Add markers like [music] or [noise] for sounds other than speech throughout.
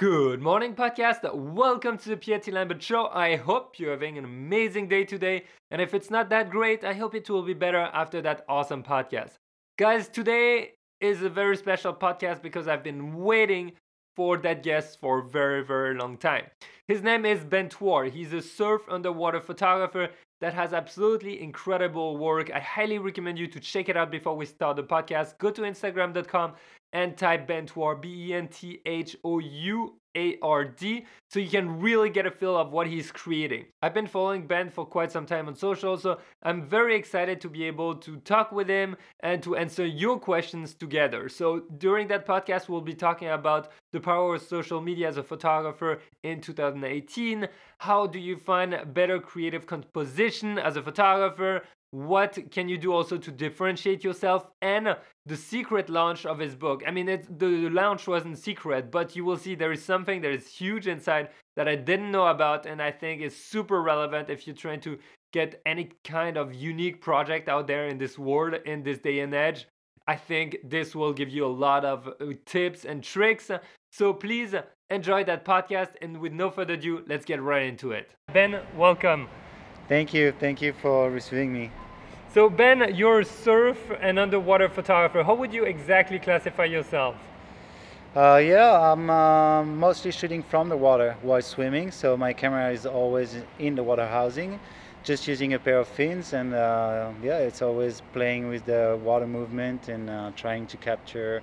Good morning, podcast. Welcome to the Pierre T. Lambert Show. I hope you're having an amazing day today. And if it's not that great, I hope it will be better after that awesome podcast. Guys, today is a very special podcast because I've been waiting for that guest for a very, very long time. His name is Ben Thouard. He's a surf underwater photographer that has absolutely incredible work. I highly recommend you to check it out before we start the podcast. Go to Instagram.com and type Benthouard, B E N T H O U A R D, so you can really get a feel of what he's creating. I've been following Ben for quite some time on social, so I'm very excited to be able to talk with him and to answer your questions together. So during that podcast, we'll be talking about the power of social media as a photographer in 2018. How do you find better creative composition as a photographer? What can you do also to differentiate yourself and the secret launch of his book. I mean the launch wasn't secret but you will see there is something that is huge inside that i didn't know about and i think is super relevant if you're trying to get any kind of unique project out there in this world in this day and age. I think this will give you a lot of uh, tips and tricks. So please enjoy that podcast and with no further ado let's get right into it. Ben welcome Thank you. Thank you for receiving me. So Ben, you're a surf and underwater photographer. How would you exactly classify yourself? Uh, yeah, I'm uh, mostly shooting from the water while swimming, so my camera is always in the water housing, just using a pair of fins, and uh, yeah, it's always playing with the water movement and uh, trying to capture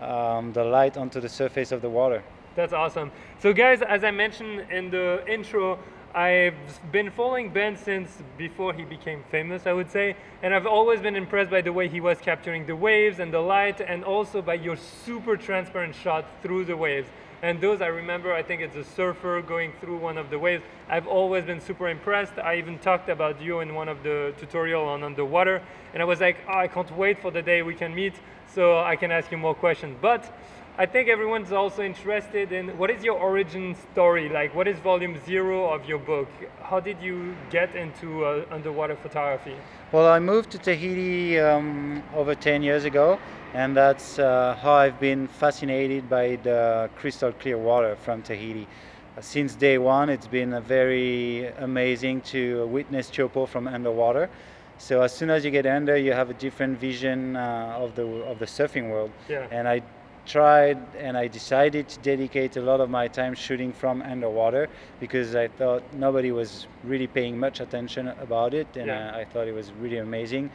um, the light onto the surface of the water. That's awesome. So, guys, as I mentioned in the intro, I've been following Ben since before he became famous, I would say, and I've always been impressed by the way he was capturing the waves and the light, and also by your super transparent shot through the waves. And those I remember, I think it's a surfer going through one of the waves. I've always been super impressed. I even talked about you in one of the tutorial on underwater, and I was like, oh, I can't wait for the day we can meet so I can ask you more questions. But I think everyone's also interested in what is your origin story? Like, what is volume zero of your book? How did you get into uh, underwater photography? Well, I moved to Tahiti um, over 10 years ago, and that's uh, how I've been fascinated by the crystal clear water from Tahiti. Uh, since day one, it's been very amazing to witness Teahupo'o from underwater. So as soon as you get under, you have a different vision uh, of the of the surfing world. Yeah. And I tried and I decided to dedicate a lot of my time shooting from underwater because I thought nobody was really paying much attention about it and Yeah. I, I thought it was really amazing.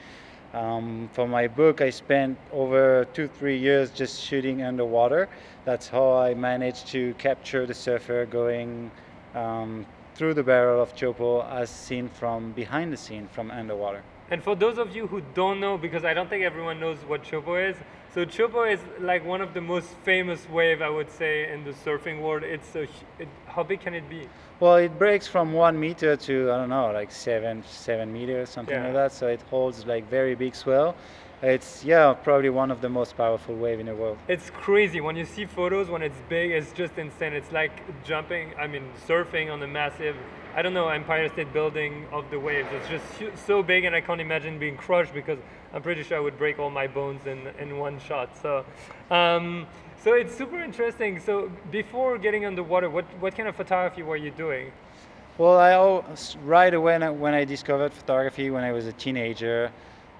Um, for my book, I spent over two, three years just shooting underwater. That's how I managed to capture the surfer going um, through the barrel of Teahupo'o as seen from behind the scene from underwater. And for those of you who don't know, because I don't think everyone knows what Teahupo'o is, so Teahupo'o is like one of the most famous wave, I would say, in the surfing world. It's a, it, how big can it be? Well, it breaks from one meter to I don't know, like seven, seven meters, something Yeah. like that. So it holds like very big swell. It's yeah, probably one of the most powerful wave in the world. It's crazy when you see photos when it's big. It's just insane. It's like jumping. I mean, surfing on a massive, I don't know, Empire State Building of the waves. It's just so big, and I can't imagine being crushed because I'm pretty sure I would break all my bones in in one shot. So, um, so it's super interesting. So before getting underwater, what what kind of photography were you doing? Well, I right away when I, when I discovered photography when I was a teenager,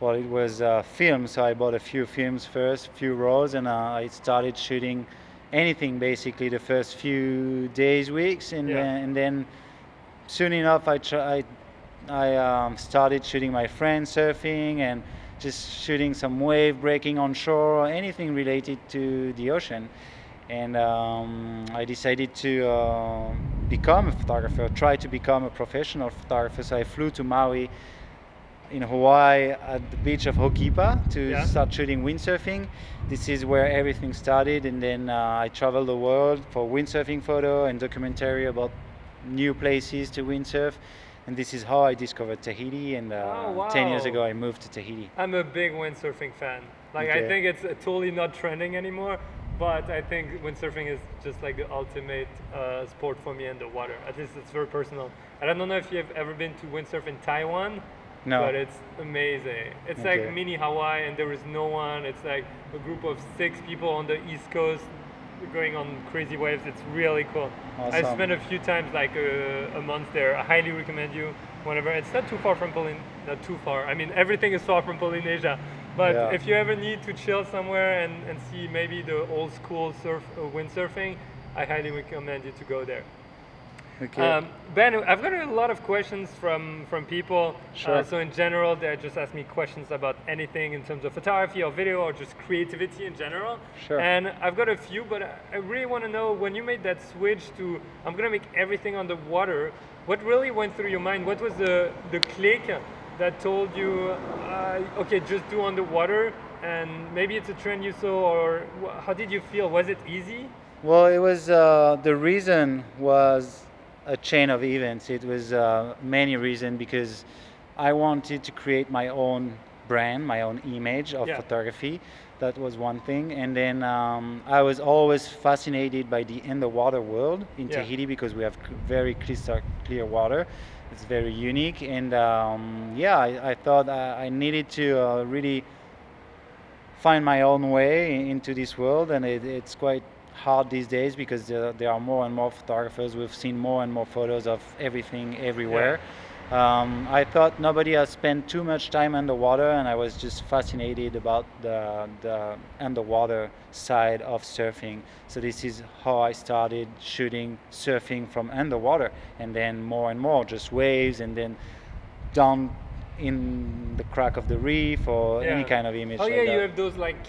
well, it was uh, film. So I bought a few films first, few rolls, and uh, I started shooting anything basically the first few days, weeks, and Yeah. then, and then soon enough I try, I, I um, started shooting my friends surfing and just shooting some wave breaking on shore or anything related to the ocean. And um, I decided to uh, become a photographer, try to become a professional photographer. So I flew to Maui in Hawaii at the beach of Ho'okipa to Yeah. start shooting windsurfing. This is where everything started, and then uh, I traveled the world for windsurfing photo and documentary about new places to windsurf. And this is how I discovered Tahiti. And uh, Oh, 10 years ago, I moved to Tahiti. I'm a big windsurfing fan. Like I think it's totally not trending anymore, but I think windsurfing is just like the ultimate uh, sport for me in the water. At least it's very personal. I don't know if you've ever been to windsurf in Taiwan, No. but it's amazing. It's Okay. like mini Hawaii, and there is no one. It's like a group of six people on the east coast going on crazy waves. It's really cool. I Awesome. spent a few times, like a, a month there. I highly recommend you. Whenever it's not too far from Polyn, not too far. I mean, everything is far from Polynesia. But Yeah. if you ever need to chill somewhere and, and see maybe the old school surf uh, windsurfing, I highly recommend you to go there. Okay. Um, ben, I've got a lot of questions from from people. Sure. Uh, so in general, they just ask me questions about anything in terms of photography or video or just creativity in general. Sure. And I've got a few, but I- I really want to know when you made that switch to I'm gonna make everything on the water. What really went through your mind? What was the the click that told you, uh, okay, just do on the water? And maybe it's a trend you saw, or how did you feel? Was it easy? Well, it was uh, the reason was a chain of events. It was uh, many reasons because I wanted to create my own brand, my own image of Yeah. photography. That was one thing, and then um, I was always fascinated by the underwater world in Yeah. Tahiti because we have very crystal clear water. It's very unique, and um, yeah, I, I thought I, I needed to uh, really find my own way into this world, and it, it's quite hard these days because there, there are more and more photographers. We've seen more and more photos of everything everywhere. Um, I thought nobody has spent too much time underwater, and I was just fascinated about the, the underwater side of surfing. So this is how I started shooting surfing from underwater, and then more and more, just waves, and then down in the crack of the reef or any kind of image. Oh like yeah, you have those like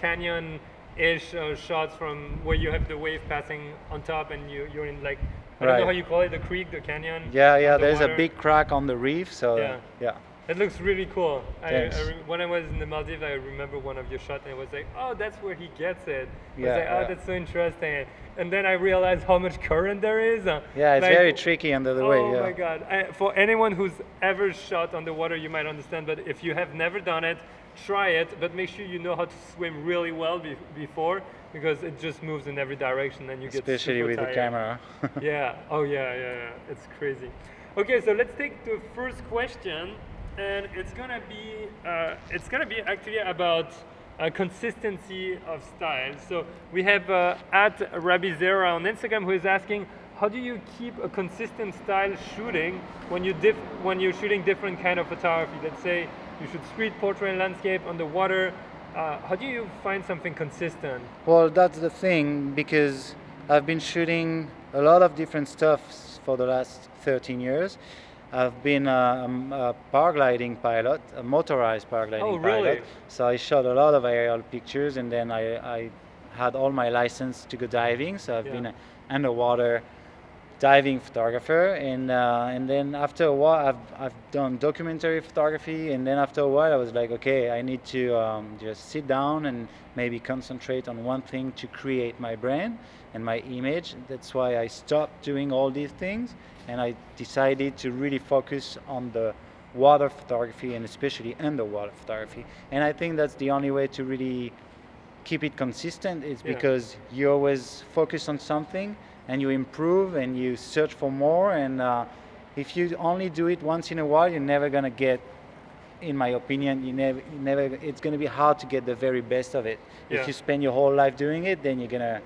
canyon-ish uh, shots from where you have the wave passing on top, and you you're in like I don't know how you call it, the creek, the canyon. Yeah, yeah. There's a big crack on the reef, so Yeah. yeah. It looks really cool. I, I when I was in the Maldives, I remember one of your shots, and I was like, "Oh, that's where he gets it." I Yeah, was like, "Oh, yeah. that's so interesting." And then I realized how much current there is. Yeah, it's like- very tricky under the oh wave. Yeah. my god! I, for anyone who's ever shot underwater, you might understand. But if you have never done it, try it. But make sure you know how to swim really well be- before, because it just moves in every direction, and you get Especially with tired. the camera. [laughs] [laughs] yeah. Oh yeah, yeah, yeah. It's crazy. Okay, so let's take the first question, and it's gonna be uh, it's gonna be actually about uh, consistency of style. So we have uh, at Rabizera on Instagram who is asking. How do you keep a consistent style shooting when you diff- when you're shooting different kind of photography? Let's say you should street, portrait, and landscape, underwater. Uh, how do you find something consistent? Well, that's the thing because I've been shooting a lot of different stuff for the last 13 years. I've been a, um, a paragliding pilot, a motorized paragliding Oh, really? pilot. So I shot a lot of aerial pictures, and then I, I had all my license to go diving. So I've Yeah. been underwater diving photographer, and uh, and then after a while, I've I've done documentary photography, and then after a while, I was like, okay, I need to um, just sit down and maybe concentrate on one thing to create my brand and my image. That's why I stopped doing all these things, and I decided to really focus on the water photography and especially underwater photography. And I think that's the only way to really keep it consistent is Yeah. because you always focus on something and you improve and you search for more and uh, if you only do it once in a while you're never going to get in my opinion you never, you never it's going to be hard to get the very best of it Yeah. if you spend your whole life doing it then you're going to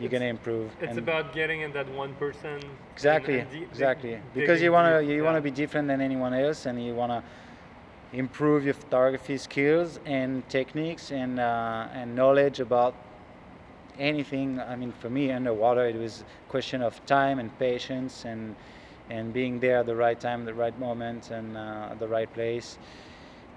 you're going to improve It's And- about getting in that one person. exactly and di- exactly dig- because you want to you yeah. want to be different than anyone else and you want to improve your photography skills and techniques and uh, and knowledge about anything i mean for me underwater it was a question of time and patience and and being there at the right time the right moment and uh, at the right place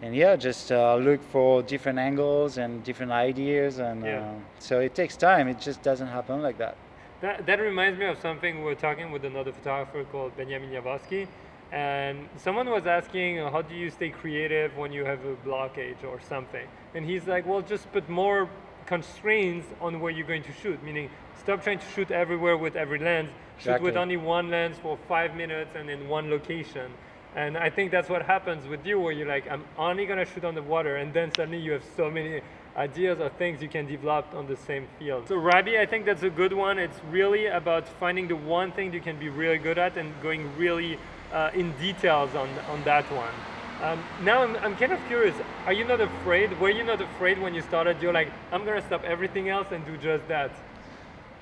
and yeah just uh, look for different angles and different ideas and Yeah. uh, so it takes time it just doesn't happen like that That, that reminds me of something we were talking with another photographer called Benjamin Jaworskyj. And someone was asking, uh, how do you stay creative when you have a blockage or something? And he's like, well, just put more constraints on where you're going to shoot, meaning stop trying to shoot everywhere with every lens, shoot with only one lens for five minutes and in one location. And I think that's what happens with you, where you're like, I'm only gonna shoot on the water, and then suddenly you have so many ideas or things you can develop on the same field. So Rabi, I think that's a good one. It's really about finding the one thing you can be really good at and going really uh, in details on on that one. Um, now I'm, I'm kind of curious. Are you not afraid? Were you not afraid when you started? You're like, I'm gonna stop everything else and do just that.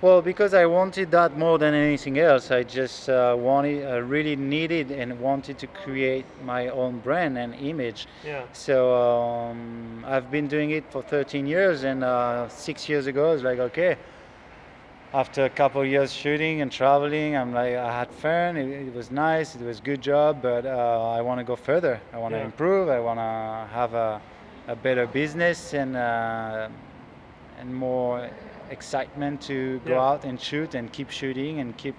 Well, because I wanted that more than anything else, I just uh, wanted, uh, really needed and wanted to create my own brand and image. Yeah. So um, I've been doing it for 13 years, and uh, six years ago, I was like, okay. After a couple of years shooting and traveling, I'm like, I had fun. It, it was nice. It was good job, but uh, I want to go further. I want to Yeah. improve. I want to have a, a better business and uh, and more excitement to go Yeah. out and shoot and keep shooting and keep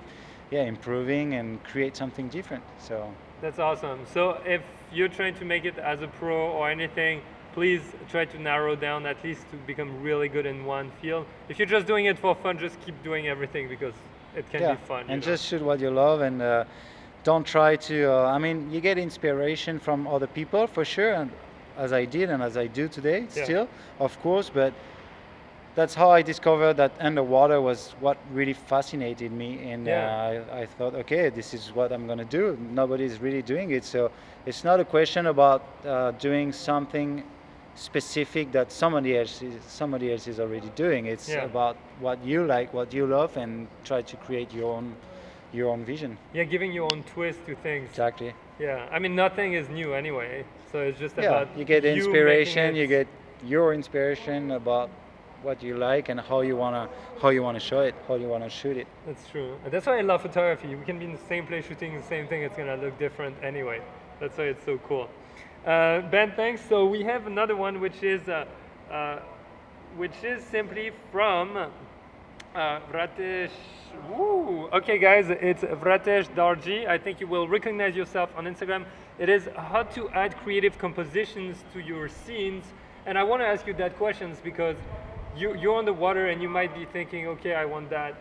yeah improving and create something different. So. That's awesome. So if you're trying to make it as a pro or anything, please try to narrow down at least to become really good in one field. If you're just doing it for fun, just keep doing everything because it can yeah, be fun. and know? just shoot what you love and uh, don't try to. Uh, I mean, you get inspiration from other people for sure, and as I did and as I do today, Yeah. still, of course. But that's how I discovered that underwater was what really fascinated me, and Yeah. uh, I, I thought, okay, this is what I'm gonna do. Nobody's really doing it, so it's not a question about uh, doing something specific that somebody else is, somebody else is already doing. It's Yeah. about what you like, what you love, and try to create your own your own vision. yeah, giving your own twist to things. Exactly. Yeah, I mean nothing is new anyway, so it's just Yeah, about you get inspiration. it- You get your inspiration about what you like and how you wanna how you wanna show it, how you wanna shoot it. That's true. And that's why I love photography. We can be in the same place shooting the same thing. It's gonna look different anyway. That's why it's so cool. Uh, ben, thanks. So we have another one, which is uh, uh, which is simply from uh, Vratesh. Okay, guys, it's Vratesh Darji. I think you will recognize yourself on Instagram. It is how to add creative compositions to your scenes. And I want to ask you that questions because you, you're on the water and you might be thinking, okay, I want that.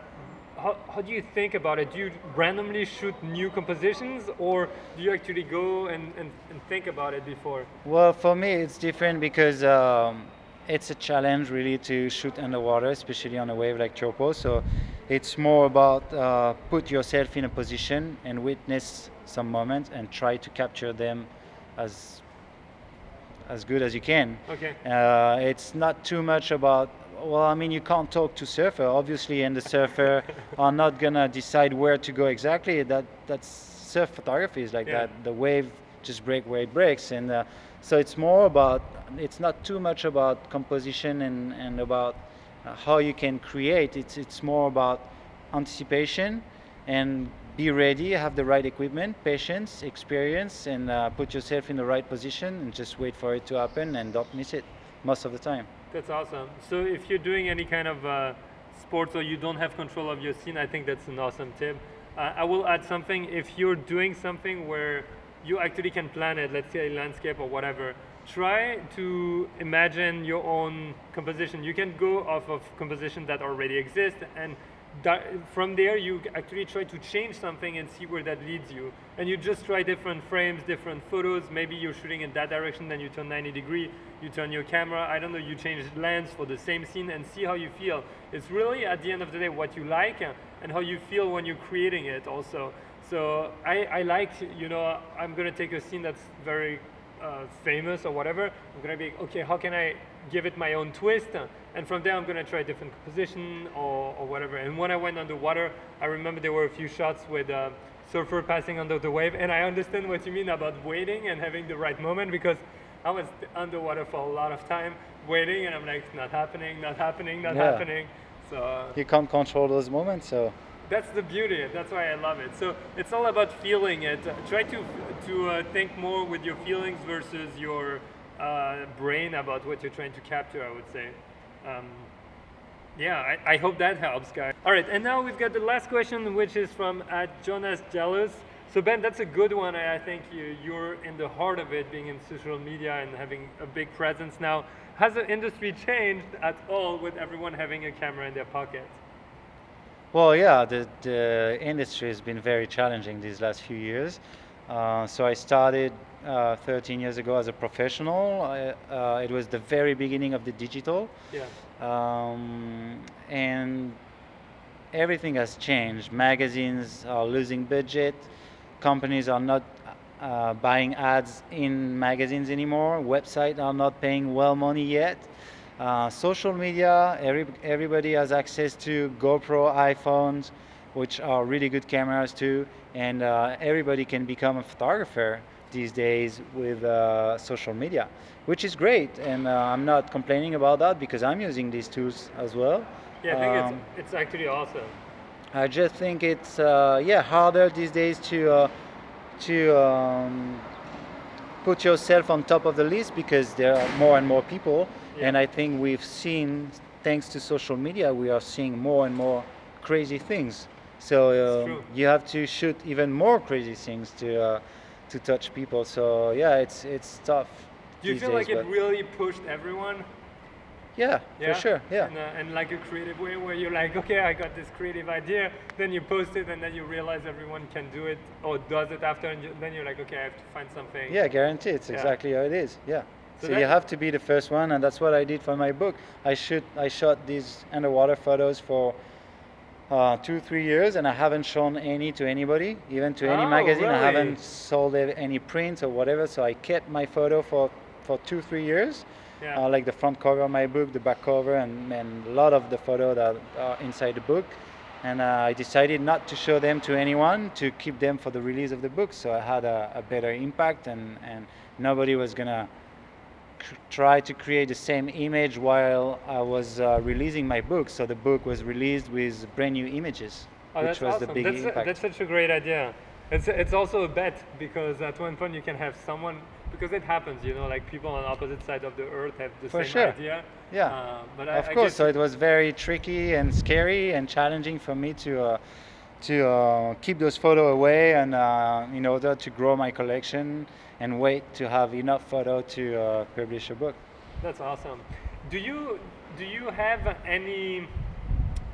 How, how do you think about it? Do you randomly shoot new compositions or do you actually go and, and, and think about it before? Well, for me, it's different because um, it's a challenge really to shoot underwater, especially on a wave like Teahupo'o. So it's more about uh, put yourself in a position and witness some moments and try to capture them as as good as you can. Okay. Uh, it's not too much about. Well, I mean, you can't talk to surfer, obviously, and the surfer [laughs] are not gonna decide where to go exactly. That that's surf photography is like Yeah. that. The wave just break where it breaks, and uh, so it's more about. It's not too much about composition and and about uh, how you can create. It's it's more about anticipation and be ready, have the right equipment, patience, experience, and uh, put yourself in the right position and just wait for it to happen and don't miss it most of the time. That's awesome. So if you're doing any kind of uh, sports or you don't have control of your scene, I think that's an awesome tip. Uh, I will add something. If you're doing something where you actually can plan it, let's say a landscape or whatever, try to imagine your own composition. You can go off of composition that already exist and from there you actually try to change something and see where that leads you. And you just try different frames different photos. Maybe you're shooting in that direction then you turn 90 degree you turn your camera. I don't know you change lens for the same scene and see how you feel. It's really at the end of the day what you like and how you feel when you're creating it also. So i, I like you know i'm gonna take a scene that's very uh, famous or whatever, I'm gonna be okay. How can I give it my own twist? And from there, I'm gonna try different composition or, or whatever. And when I went underwater, I remember there were a few shots with uh, surfer passing under the wave, and I understand what you mean about waiting and having the right moment because I was underwater for a lot of time waiting, and I'm like, not happening, not happening, not Yeah. happening. So uh, You can't control those moments, so that's the beauty. That's why I love it. So it's all about feeling it. Uh, Try to to uh, think more with your feelings versus your uh, brain about what you're trying to capture. I would say. Um, yeah, I, I hope that helps, guys. All right, and now we've got the last question, which is from at Jonas Jealous. So Ben, that's a good one. I think you, you're in the heart of it, being in social media and having a big presence now. Has the industry changed at all with everyone having a camera in their pocket? Well, yeah, the, the industry has been very challenging these last few years. Uh, so I started uh, 13 years ago as a professional. I, uh, it was the very beginning of the digital, Yeah. um, and everything has changed. Magazines are losing budget. Companies are not uh, buying ads in magazines anymore. Websites are not paying well money yet. Uh, social media, every, everybody has access to GoPro, iPhones, which are really good cameras too, and uh, everybody can become a photographer these days with uh, social media, which is great. And uh, I'm not complaining about that because I'm using these tools as well. Yeah, I think Um, it's, it's actually awesome. I just think it's uh, yeah harder these days to uh, to um, put yourself on top of the list because there are more and more people, Yeah. and I think we've seen thanks to social media we are seeing more and more crazy things. So uh, you have to shoot even more crazy things to uh, to touch people. So yeah, it's it's tough. Do you feel days, like it really pushed everyone? yeah, Yeah, for sure. Yeah. In, a, in like a creative way where you're like, okay, I got this creative idea, then you post it, and then you realize everyone can do it or does it after, and then you're like, okay, I have to find something. Yeah, guarantee. It's Yeah. exactly how it is. Yeah. So So, you have to be the first one, and that's what I did for my book. I shoot, I shot these underwater photos for uh, two, three years, and I haven't shown any to anybody, even to any Oh, magazine. I haven't sold any prints or whatever. So I kept my photo for for two, three years. Yeah. Uh, like the front cover of my book, the back cover, and, and a lot of the photo that are inside the book. And uh, I decided not to show them to anyone, to keep them for the release of the book. So I had a, a better impact, and, and nobody was gonna try to create the same image while I was uh, releasing my book. So the book was released with brand new images, Oh, which was awesome. the big that's, a- that's such a great idea. It's, it's also a bet because at one point you can have someone because it happens, you know, like people on opposite side of the earth have the For same sure. idea. Yeah. Uh, but I, of I course, so it was very tricky and scary and challenging for me to uh, to uh, keep those photos away and uh, in order to grow my collection and wait to have enough photo to uh, publish a book. That's awesome. Do you do you have any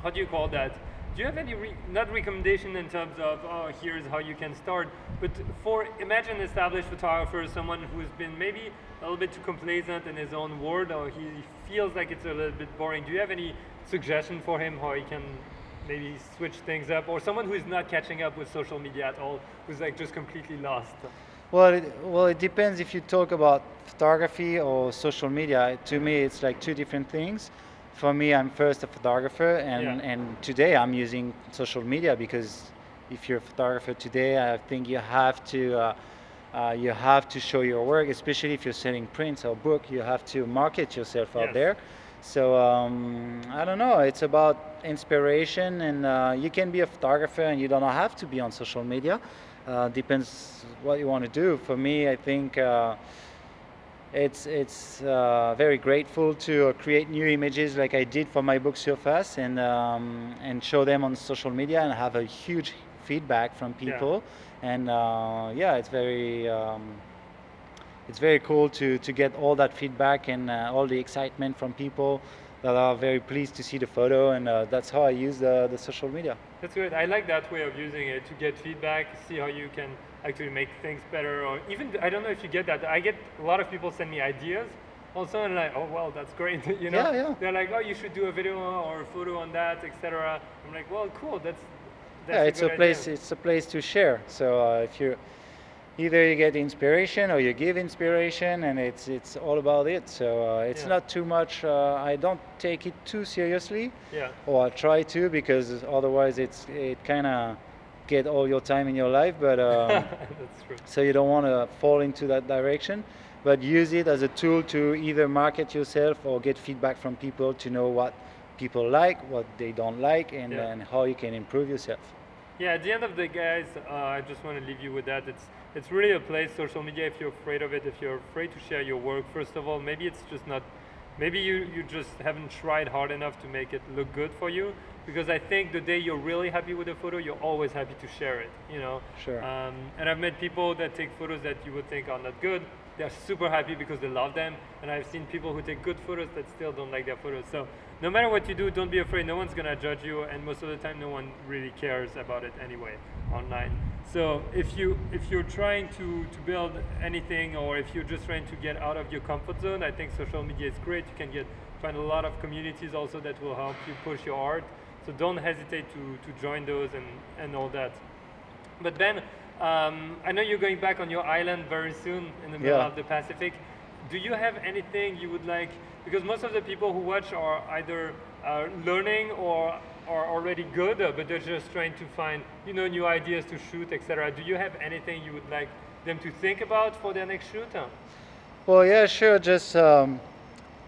how do you call that? Do you have any re- not recommendation in terms of oh here's how you can start, but for imagine established photographer, someone who's been maybe a little bit too complacent in his own world or he feels like it's a little bit boring. Do you have any suggestion for him how he can maybe switch things up or someone who's not catching up with social media at all, who's like just completely lost? Well, it, well, it depends if you talk about photography or social media. To me, it's like two different things. For me, I'm first a photographer, and, Yeah. and today I'm using social media because if you're a photographer today, I think you have to uh, uh, you have to show your work, especially if you're selling prints or book. You have to market yourself out Yes. there. So um, I don't know. It's about inspiration, and uh, you can be a photographer, and you don't have to be on social media. Uh, depends what you want to do. For me, I think uh, it's it's uh, very grateful to uh, create new images like I did for my book Surface, and um, and show them on social media, and have a huge feedback from Yeah. people. And uh, yeah, it's very. Um, it's very cool to, to get all that feedback and uh, all the excitement from people that are very pleased to see the photo and uh, that's how I use the, the social media. That's good. I like that way of using it to get feedback, see how you can actually make things better, or even I don't know if you get that. I get a lot of people send me ideas. Also, and like, oh well, that's great. [laughs] you know, Yeah, yeah. they're like, oh, you should do a video or a photo on that, etc. I'm like, well, cool. That's that's yeah, it's a place idea. it's a place to share. So uh, if you either you get inspiration or you give inspiration and it's it's all about it. So uh, it's Yeah. not too much uh, I don't take it too seriously Yeah, or I try to because otherwise it's it kind of get all your time in your life but um, [laughs] that's true. so you don't want to fall into that direction but use it as a tool to either market yourself or get feedback from people to know what people like what they don't like and, Yeah. and how you can improve yourself Yeah, at the end of the day, guys, uh, I just want to leave you with that. It's it's really a place, social media. If you're afraid of it, if you're afraid to share your work, first of all, maybe it's just not. Maybe you you just haven't tried hard enough to make it look good for you. Because I think the day you're really happy with a photo, you're always happy to share it. You know. Sure. Um, and I've met people that take photos that you would think are not good. They're super happy because they love them. And I've seen people who take good photos that still don't like their photos. So no matter what you do, don't be afraid. No one's gonna judge you, and most of the time, no one really cares about it anyway online. So if you if you're trying to to build anything, or if you're just trying to get out of your comfort zone, I think social media is great. You can get find a lot of communities also that will help you push your art. So don't hesitate to to join those and and all that. But Ben, um, I know you're going back on your island very soon in the middle Yeah. of the Pacific. Do you have anything you would like? Because most of the people who watch are either uh, learning or are already good, uh, but they're just trying to find you know new ideas to shoot, etc. Do you have anything you would like them to think about for their next shoot? Well, yeah, sure. Just um,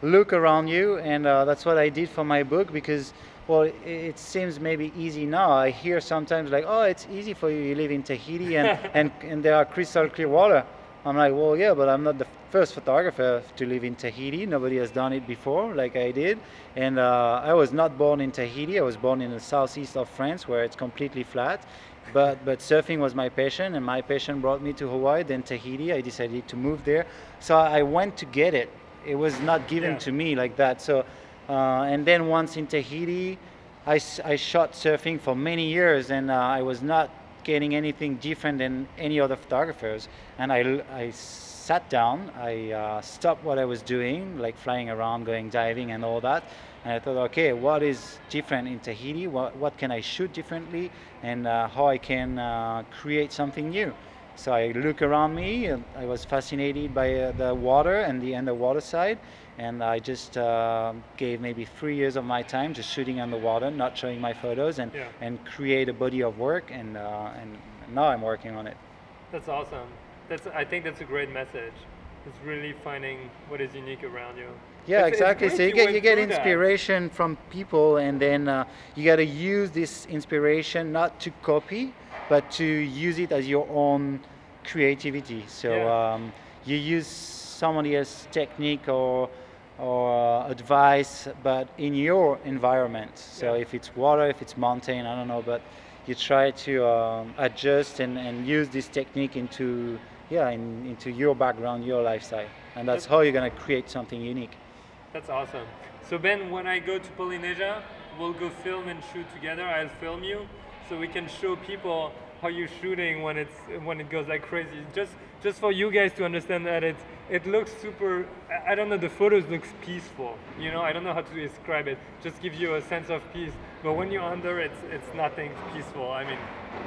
look around you, and uh, that's what I did for my book because, well, it, it seems maybe easy now. I hear sometimes like, oh, it's easy for you. You live in Tahiti, and [laughs] and, and there are crystal clear water. I'm like, well, yeah, but I'm not the first photographer to live in Tahiti. Nobody has done it before, like I did. And uh, I was not born in Tahiti. I was born in the southeast of France, where it's completely flat. But but surfing was my passion, and my passion brought me to Hawaii. Then Tahiti, I decided to move there. So I went to get it. It was not given Yeah. to me like that. So uh, and then once in Tahiti, I, I shot surfing for many years, and uh, I was not getting anything different than any other photographers. And I, I sat down, I uh, stopped what I was doing, like flying around, going diving, and all that. And I thought, okay, what is different in Tahiti? What, what can I shoot differently? And uh, how I can uh, create something new. So I look around me, and I was fascinated by uh, the water and the underwater side. And I just uh, gave maybe three years of my time just shooting underwater, not showing my photos, and, Yeah. and create a body of work. And, uh, and now I'm working on it. That's awesome. That's I think that's a great message. It's really finding what is unique around you. Yeah, It's- it's exactly. great So you you get you get through that. inspiration from people, and then uh, you got to use this inspiration not to copy, but to use it as your own creativity. So Yeah. um, you use somebody else's technique or or uh, advice, but in your environment. So Yeah. if it's water, if it's mountain, I don't know, but you try to um, adjust and, and use this technique into yeah in, into your background, your lifestyle, and that's how you're gonna create something unique. That's awesome. So Ben, when I go to Polynesia, we'll go film and shoot together. I'll film you, so we can show people how you're shooting when it's when it goes like crazy. Just just for you guys to understand that it it looks super. I- don't know. The photos looks peaceful. You know, I don't know how to describe it. Just gives you a sense of peace. But when you're under, it's it's nothing peaceful. I mean,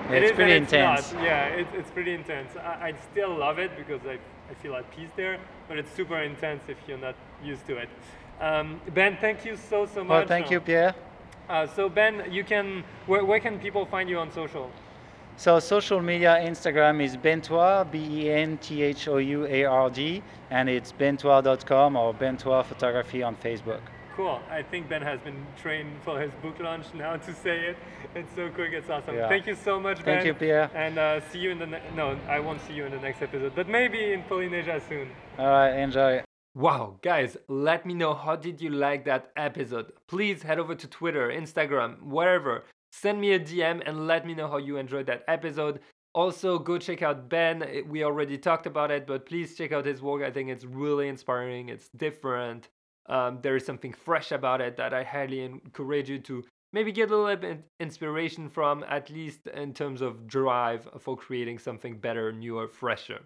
Yeah, it it's is pretty it's intense. Not. Yeah, it, it's pretty intense. I, I still love it because I, I feel at peace there, but it's super intense if you're not used to it. Um, ben, thank you so so much. Well, thank you, Pierre. Uh, so Ben, you can where, where can people find you on social? So social media, Instagram is Benthouard, B-E-N-T-H-O-U-A-R-D, and it's benthouard.com or Benthouard Photography on Facebook. Cool. I think Ben has been trained for his book launch now to say it. It's so quick. It's awesome. Yeah. Thank you so much, Ben. Thank you, Pierre. And uh, see you in the ne- no, I won't see you in the next episode, but maybe in Polynesia soon. All right, enjoy. Wow, guys, let me know how did you like that episode. Please head over to Twitter, Instagram, wherever. Send me a DM and let me know how you enjoyed that episode. Also, go check out Ben. We already talked about it, but please check out his work. I think it's really inspiring. It's different. Um, there is something fresh about it that I highly encourage you to maybe get a little bit inspiration from, at least in terms of drive for creating something better, newer, fresher.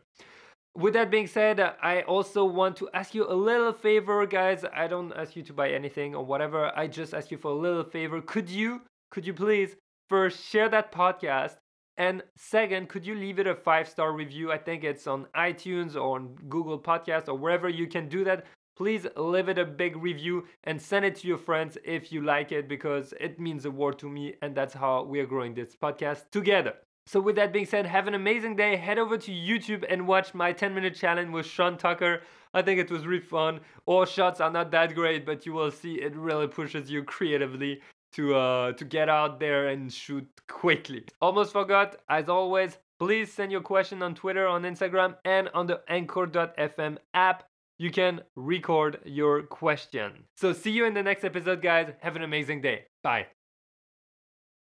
With that being said, I also want to ask you a little favor, guys. I don't ask you to buy anything or whatever. I just ask you for a little favor. Could you, could you please first share that podcast? And second, could you leave it a five star review? I think it's on iTunes or on Google Podcast or wherever you can do that. Please leave it a big review and send it to your friends if you like it because it means the world to me and that's how we are growing this podcast together. So, with that being said, have an amazing day. Head over to YouTube and watch my 10 minute challenge with Sean Tucker. I think it was really fun. All shots are not that great, but you will see it really pushes you creatively to uh, to get out there and shoot quickly. Almost forgot, as always, please send your question on Twitter, on Instagram, and on the Anchor.fm app. You can record your question. So, see you in the next episode, guys. Have an amazing day. Bye.